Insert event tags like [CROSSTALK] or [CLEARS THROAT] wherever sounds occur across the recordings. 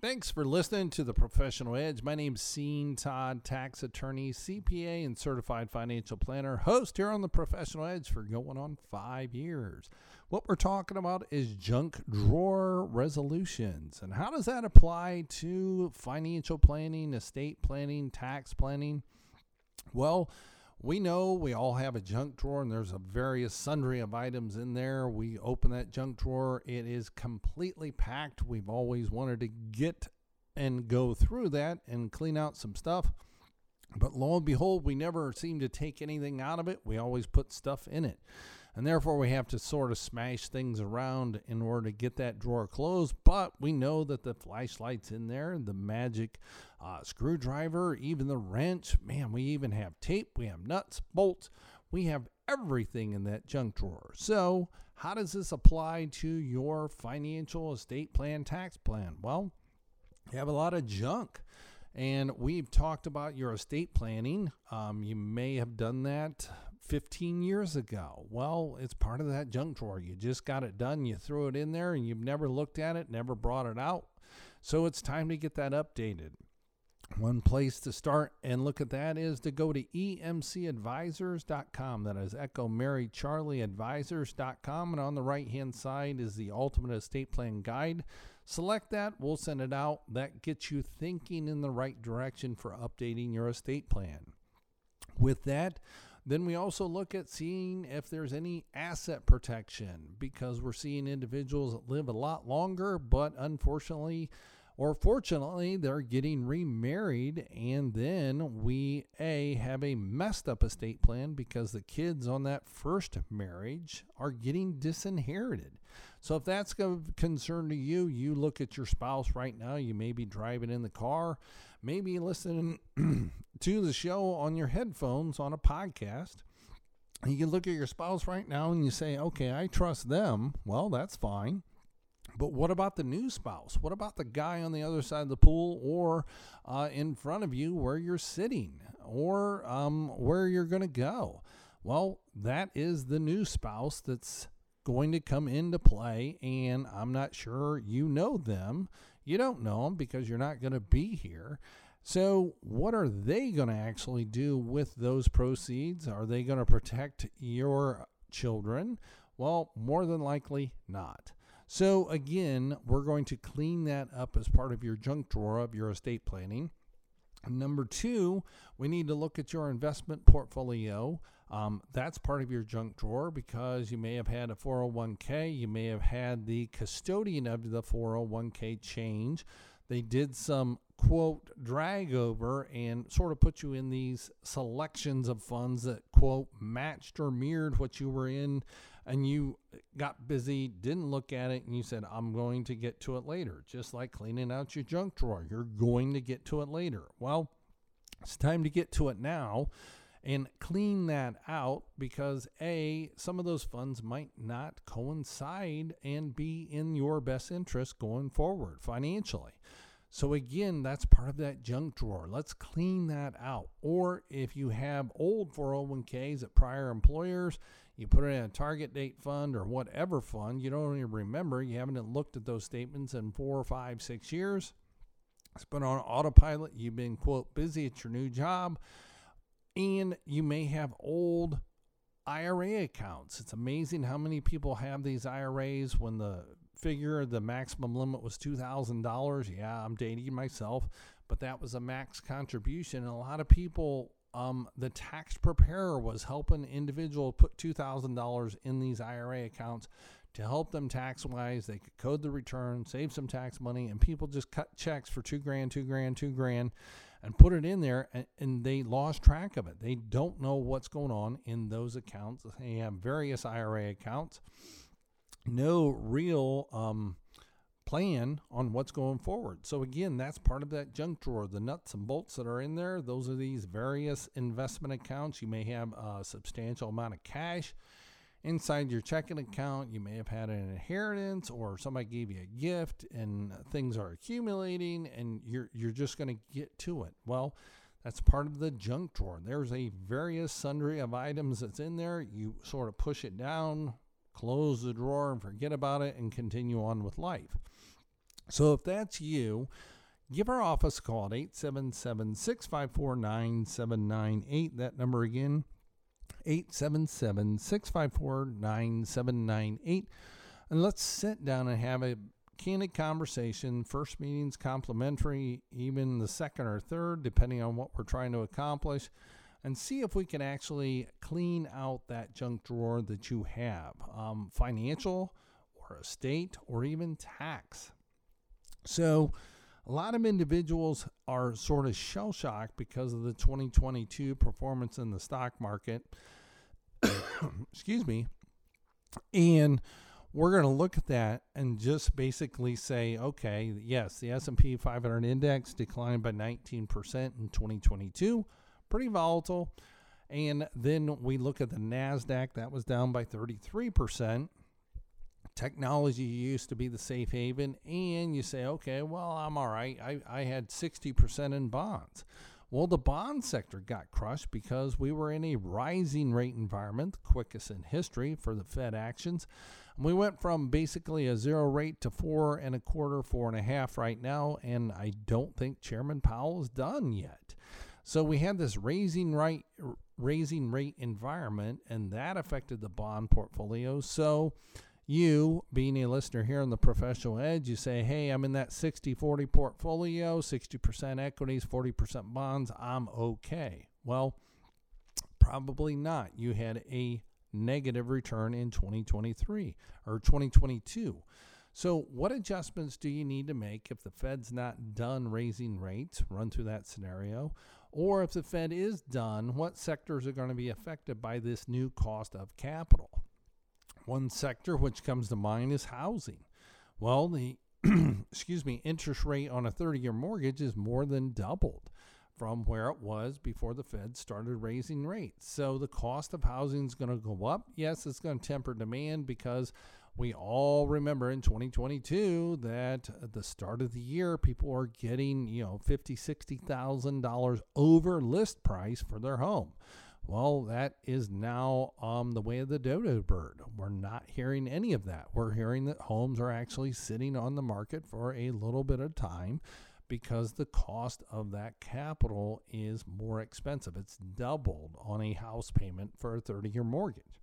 Thanks for listening to the Professional Edge. My name's Sean Todd, tax attorney, CPA, and certified financial planner, host here on the Professional Edge for going on five years. What we're talking about is junk drawer resolutions. And how does that apply to financial planning, estate planning, tax planning? Well, we know we all have a junk drawer and there's a various sundry of items in there. We open that junk drawer, it is completely packed. We've always wanted to get and go through that and clean out some stuff. But lo and behold, we never seem to take anything out of it. We always put stuff in it and therefore we have to sort of smash things around in order to get that drawer closed. But we know that the flashlight's in there, the magic uh, screwdriver, even the wrench. Man, we even have tape, we have nuts, bolts, we have everything in that junk drawer. So, how does this apply to your financial estate plan, tax plan? Well, you have a lot of junk. And we've talked about your estate planning. Um, you may have done that 15 years ago. Well, it's part of that junk drawer. You just got it done, you threw it in there, and you've never looked at it, never brought it out. So it's time to get that updated. One place to start and look at that is to go to emcadvisors.com. That is Echo Mary Charlie Advisors.com. And on the right hand side is the Ultimate Estate Plan Guide. Select that, we'll send it out. That gets you thinking in the right direction for updating your estate plan. With that, then we also look at seeing if there's any asset protection because we're seeing individuals that live a lot longer, but unfortunately or fortunately, they're getting remarried, and then we A, have a messed up estate plan because the kids on that first marriage are getting disinherited. So, if that's of concern to you, you look at your spouse right now, you may be driving in the car, maybe listening [CLEARS THROAT] to the show on your headphones on a podcast. You can look at your spouse right now and you say, okay, I trust them. Well, that's fine. But what about the new spouse? What about the guy on the other side of the pool or uh, in front of you where you're sitting or um, where you're going to go? Well, that is the new spouse that's going to come into play, and I'm not sure you know them. You don't know them because you're not going to be here. So, what are they going to actually do with those proceeds? Are they going to protect your children? Well, more than likely not. So, again, we're going to clean that up as part of your junk drawer of your estate planning. Number two, we need to look at your investment portfolio. Um, that's part of your junk drawer because you may have had a 401k, you may have had the custodian of the 401k change. They did some quote drag over and sort of put you in these selections of funds that quote matched or mirrored what you were in and you got busy, didn't look at it, and you said, I'm going to get to it later. Just like cleaning out your junk drawer, you're going to get to it later. Well, it's time to get to it now and clean that out because A, some of those funds might not coincide and be in your best interest going forward financially. So, again, that's part of that junk drawer. Let's clean that out. Or if you have old 401ks at prior employers, you put it in a target date fund or whatever fund, you don't even remember, you haven't looked at those statements in four five, six years. It's been on autopilot. You've been, quote, busy at your new job. And you may have old IRA accounts. It's amazing how many people have these IRAs when the figure the maximum limit was $2,000. Yeah, I'm dating myself, but that was a max contribution. And a lot of people um, the tax preparer was helping individual put $2,000 in these IRA accounts to help them tax wise. They could code the return, save some tax money, and people just cut checks for two grand, two grand, two grand, and put it in there, and, and they lost track of it. They don't know what's going on in those accounts. They have various IRA accounts, no real um, plan on what's going forward. So, again, that's part of that junk drawer. The nuts and bolts that are in there, those are these various investment accounts. You may have a substantial amount of cash inside your checking account. You may have had an inheritance or somebody gave you a gift and things are accumulating and you're, you're just going to get to it. Well, that's part of the junk drawer. There's a various sundry of items that's in there. You sort of push it down, close the drawer and forget about it and continue on with life. So if that's you, give our office a call at 877 654 9798. That number again, 877 654 9798. And let's sit down and have a candid conversation. First meeting's complimentary, even the second or third, depending on what we're trying to accomplish, and see if we can actually clean out that junk drawer that you have um, financial or estate or even tax. So, a lot of individuals are sort of shell shocked because of the 2022 performance in the stock market. [COUGHS] Excuse me. And we're going to look at that and just basically say, okay, yes, the S&P 500 index declined by 19% in 2022, pretty volatile. And then we look at the Nasdaq, that was down by 33%. Technology used to be the safe haven, and you say, okay, well, I'm all right. I, I had 60% in bonds. Well, the bond sector got crushed because we were in a rising rate environment, the quickest in history for the Fed actions. We went from basically a zero rate to four and a quarter, four and a half right now, and I don't think Chairman Powell is done yet. So we had this raising right raising rate environment, and that affected the bond portfolio. So you, being a listener here on the professional edge, you say, hey, I'm in that 60 40 portfolio, 60% equities, 40% bonds. I'm okay. Well, probably not. You had a negative return in 2023 or 2022. So, what adjustments do you need to make if the Fed's not done raising rates? Run through that scenario. Or if the Fed is done, what sectors are going to be affected by this new cost of capital? One sector which comes to mind is housing. Well, the [CLEARS THROAT] excuse me, interest rate on a 30-year mortgage is more than doubled from where it was before the Fed started raising rates. So the cost of housing is going to go up. Yes, it's going to temper demand because we all remember in 2022 that at the start of the year people are getting, you know, 50, 60,000 dollars over list price for their home. Well, that is now um, the way of the dodo bird. We're not hearing any of that. We're hearing that homes are actually sitting on the market for a little bit of time because the cost of that capital is more expensive. It's doubled on a house payment for a 30 year mortgage.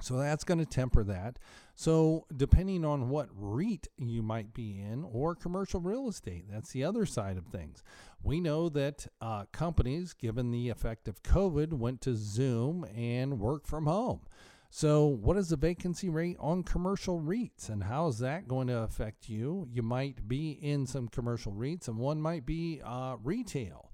So that's going to temper that. So, depending on what REIT you might be in or commercial real estate, that's the other side of things. We know that uh, companies, given the effect of COVID, went to Zoom and work from home. So, what is the vacancy rate on commercial REITs and how is that going to affect you? You might be in some commercial REITs and one might be uh, retail.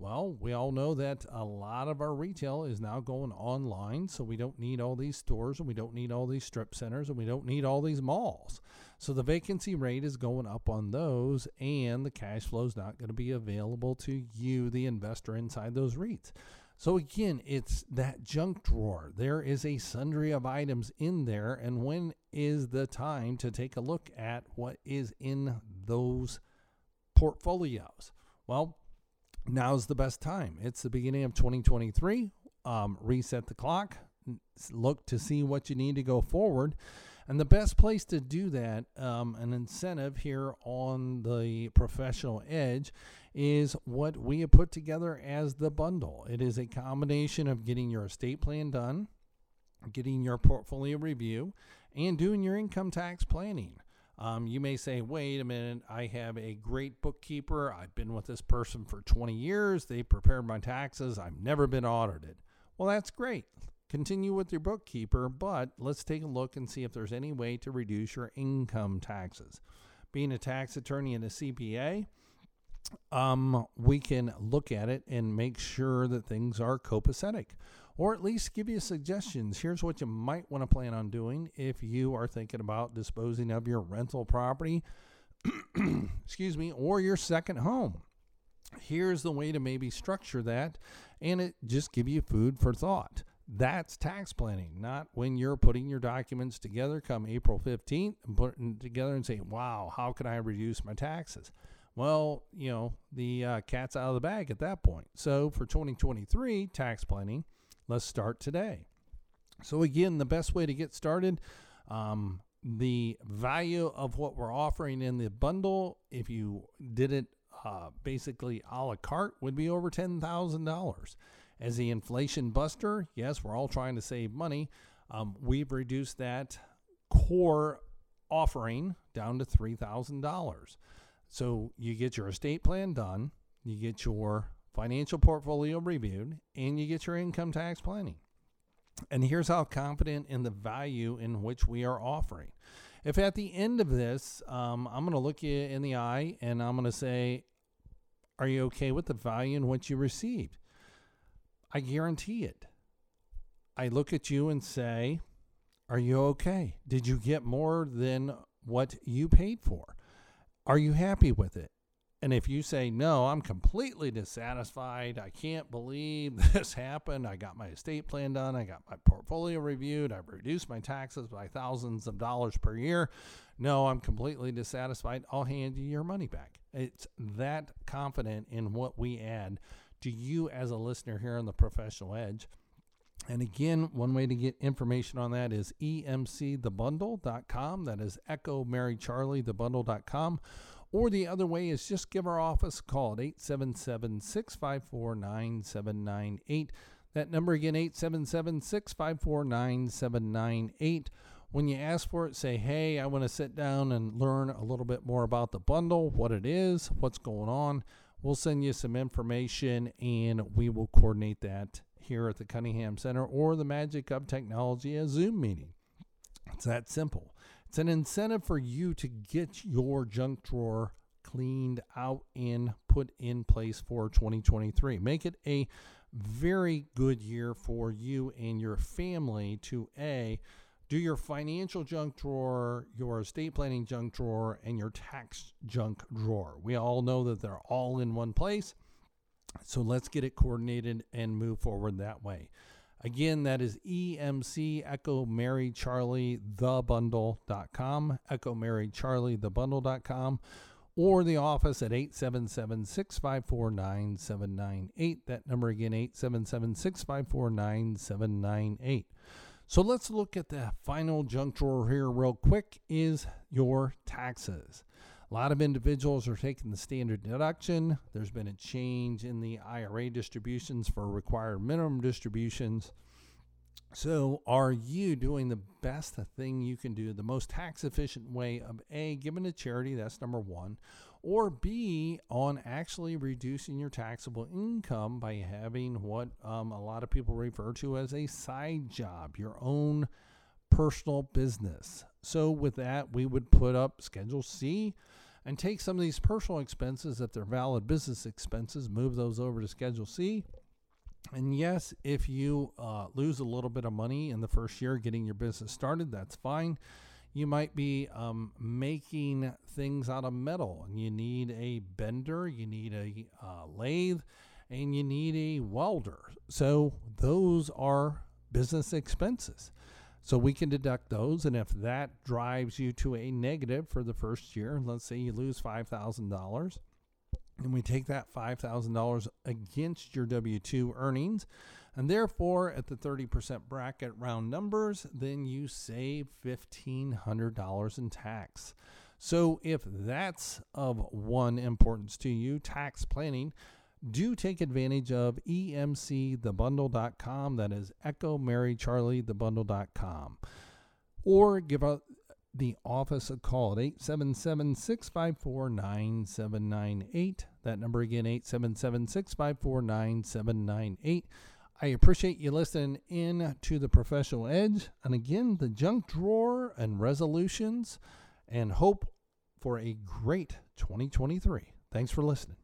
Well, we all know that a lot of our retail is now going online, so we don't need all these stores and we don't need all these strip centers and we don't need all these malls. So the vacancy rate is going up on those, and the cash flow is not going to be available to you, the investor inside those REITs. So again, it's that junk drawer. There is a sundry of items in there, and when is the time to take a look at what is in those portfolios? Well, now's the best time. It's the beginning of 2023. Um, reset the clock, look to see what you need to go forward. And the best place to do that, um, an incentive here on the professional edge, is what we have put together as the bundle. It is a combination of getting your estate plan done, getting your portfolio review, and doing your income tax planning. Um, you may say, wait a minute, I have a great bookkeeper. I've been with this person for 20 years. They prepared my taxes. I've never been audited. Well, that's great. Continue with your bookkeeper, but let's take a look and see if there's any way to reduce your income taxes. Being a tax attorney and a CPA, um, we can look at it and make sure that things are copacetic or at least give you suggestions. Here's what you might want to plan on doing if you are thinking about disposing of your rental property, [CLEARS THROAT] excuse me, or your second home. Here's the way to maybe structure that and it just give you food for thought. That's tax planning, not when you're putting your documents together come April 15th and putting together and saying, wow, how can I reduce my taxes? Well, you know, the uh, cat's out of the bag at that point. So for 2023 tax planning, let's start today. So, again, the best way to get started, um, the value of what we're offering in the bundle, if you did it uh, basically a la carte, would be over $10,000. As the inflation buster, yes, we're all trying to save money. Um, we've reduced that core offering down to $3,000. So you get your estate plan done, you get your financial portfolio reviewed, and you get your income tax planning. And here's how confident in the value in which we are offering. If at the end of this, um, I'm going to look you in the eye and I'm going to say, Are you okay with the value in which you received? I guarantee it. I look at you and say, Are you okay? Did you get more than what you paid for? Are you happy with it? And if you say, no, I'm completely dissatisfied, I can't believe [LAUGHS] this happened, I got my estate plan done, I got my portfolio reviewed, I've reduced my taxes by thousands of dollars per year, no, I'm completely dissatisfied, I'll hand you your money back. It's that confident in what we add to you as a listener here on the Professional Edge. And again, one way to get information on that is emcthebundle.com. That is Echo Mary Charlie, or the other way is just give our office a call at 877 654 9798. That number again, 877 654 9798. When you ask for it, say, hey, I want to sit down and learn a little bit more about the bundle, what it is, what's going on. We'll send you some information and we will coordinate that here at the Cunningham Center or the Magic of Technology, a Zoom meeting. It's that simple. It's an incentive for you to get your junk drawer cleaned out and put in place for 2023. Make it a very good year for you and your family to A, do your financial junk drawer, your estate planning junk drawer, and your tax junk drawer. We all know that they're all in one place. So let's get it coordinated and move forward that way. Again, that is EMC Echo Mary Charlie the bundle.com, Echo Mary Charlie the bundle.com, or the office at 877 654 9798. That number again, 877 654 9798. So let's look at the final junk drawer here, real quick, is your taxes. A lot of individuals are taking the standard deduction. There's been a change in the IRA distributions for required minimum distributions. So, are you doing the best thing you can do, the most tax efficient way of A, giving to charity? That's number one. Or B, on actually reducing your taxable income by having what um, a lot of people refer to as a side job, your own personal business. So, with that, we would put up Schedule C and take some of these personal expenses, if they're valid business expenses, move those over to Schedule C. And yes, if you uh, lose a little bit of money in the first year getting your business started, that's fine. You might be um, making things out of metal and you need a bender, you need a uh, lathe, and you need a welder. So those are business expenses. So we can deduct those. And if that drives you to a negative for the first year, let's say you lose $5,000, and we take that $5,000 against your W 2 earnings. And therefore, at the 30% bracket round numbers, then you save $1,500 in tax. So, if that's of one importance to you, tax planning, do take advantage of emcthebundle.com. That is Echo Mary Charlie thebundle.com. Or give out the office a call at 877 654 9798. That number again, 877 654 9798. I appreciate you listening in to the Professional Edge. And again, the junk drawer and resolutions, and hope for a great 2023. Thanks for listening.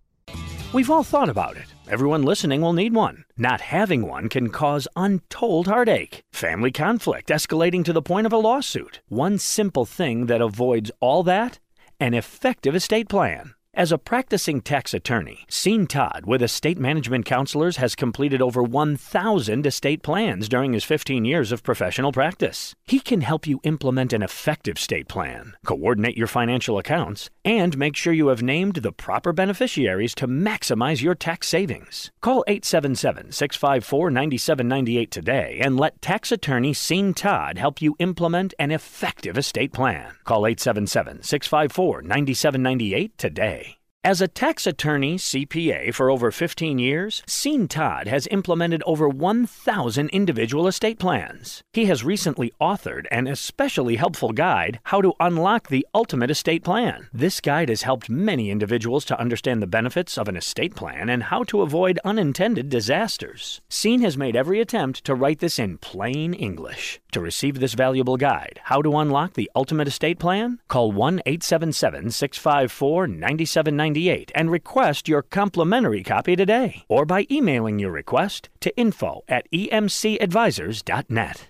We've all thought about it. Everyone listening will need one. Not having one can cause untold heartache, family conflict escalating to the point of a lawsuit. One simple thing that avoids all that an effective estate plan. As a practicing tax attorney, Sean Todd with Estate Management Counselors has completed over 1,000 estate plans during his 15 years of professional practice. He can help you implement an effective estate plan, coordinate your financial accounts, and make sure you have named the proper beneficiaries to maximize your tax savings. Call 877 654 9798 today and let tax attorney Sean Todd help you implement an effective estate plan. Call 877 654 9798 today. As a tax attorney CPA for over 15 years, Sean Todd has implemented over 1,000 individual estate plans. He has recently authored an especially helpful guide, How to Unlock the Ultimate Estate Plan. This guide has helped many individuals to understand the benefits of an estate plan and how to avoid unintended disasters. Sean has made every attempt to write this in plain English. To receive this valuable guide, How to Unlock the Ultimate Estate Plan, call 1 877 654 9798 and request your complimentary copy today. Or by emailing your request to info at emcadvisors.net.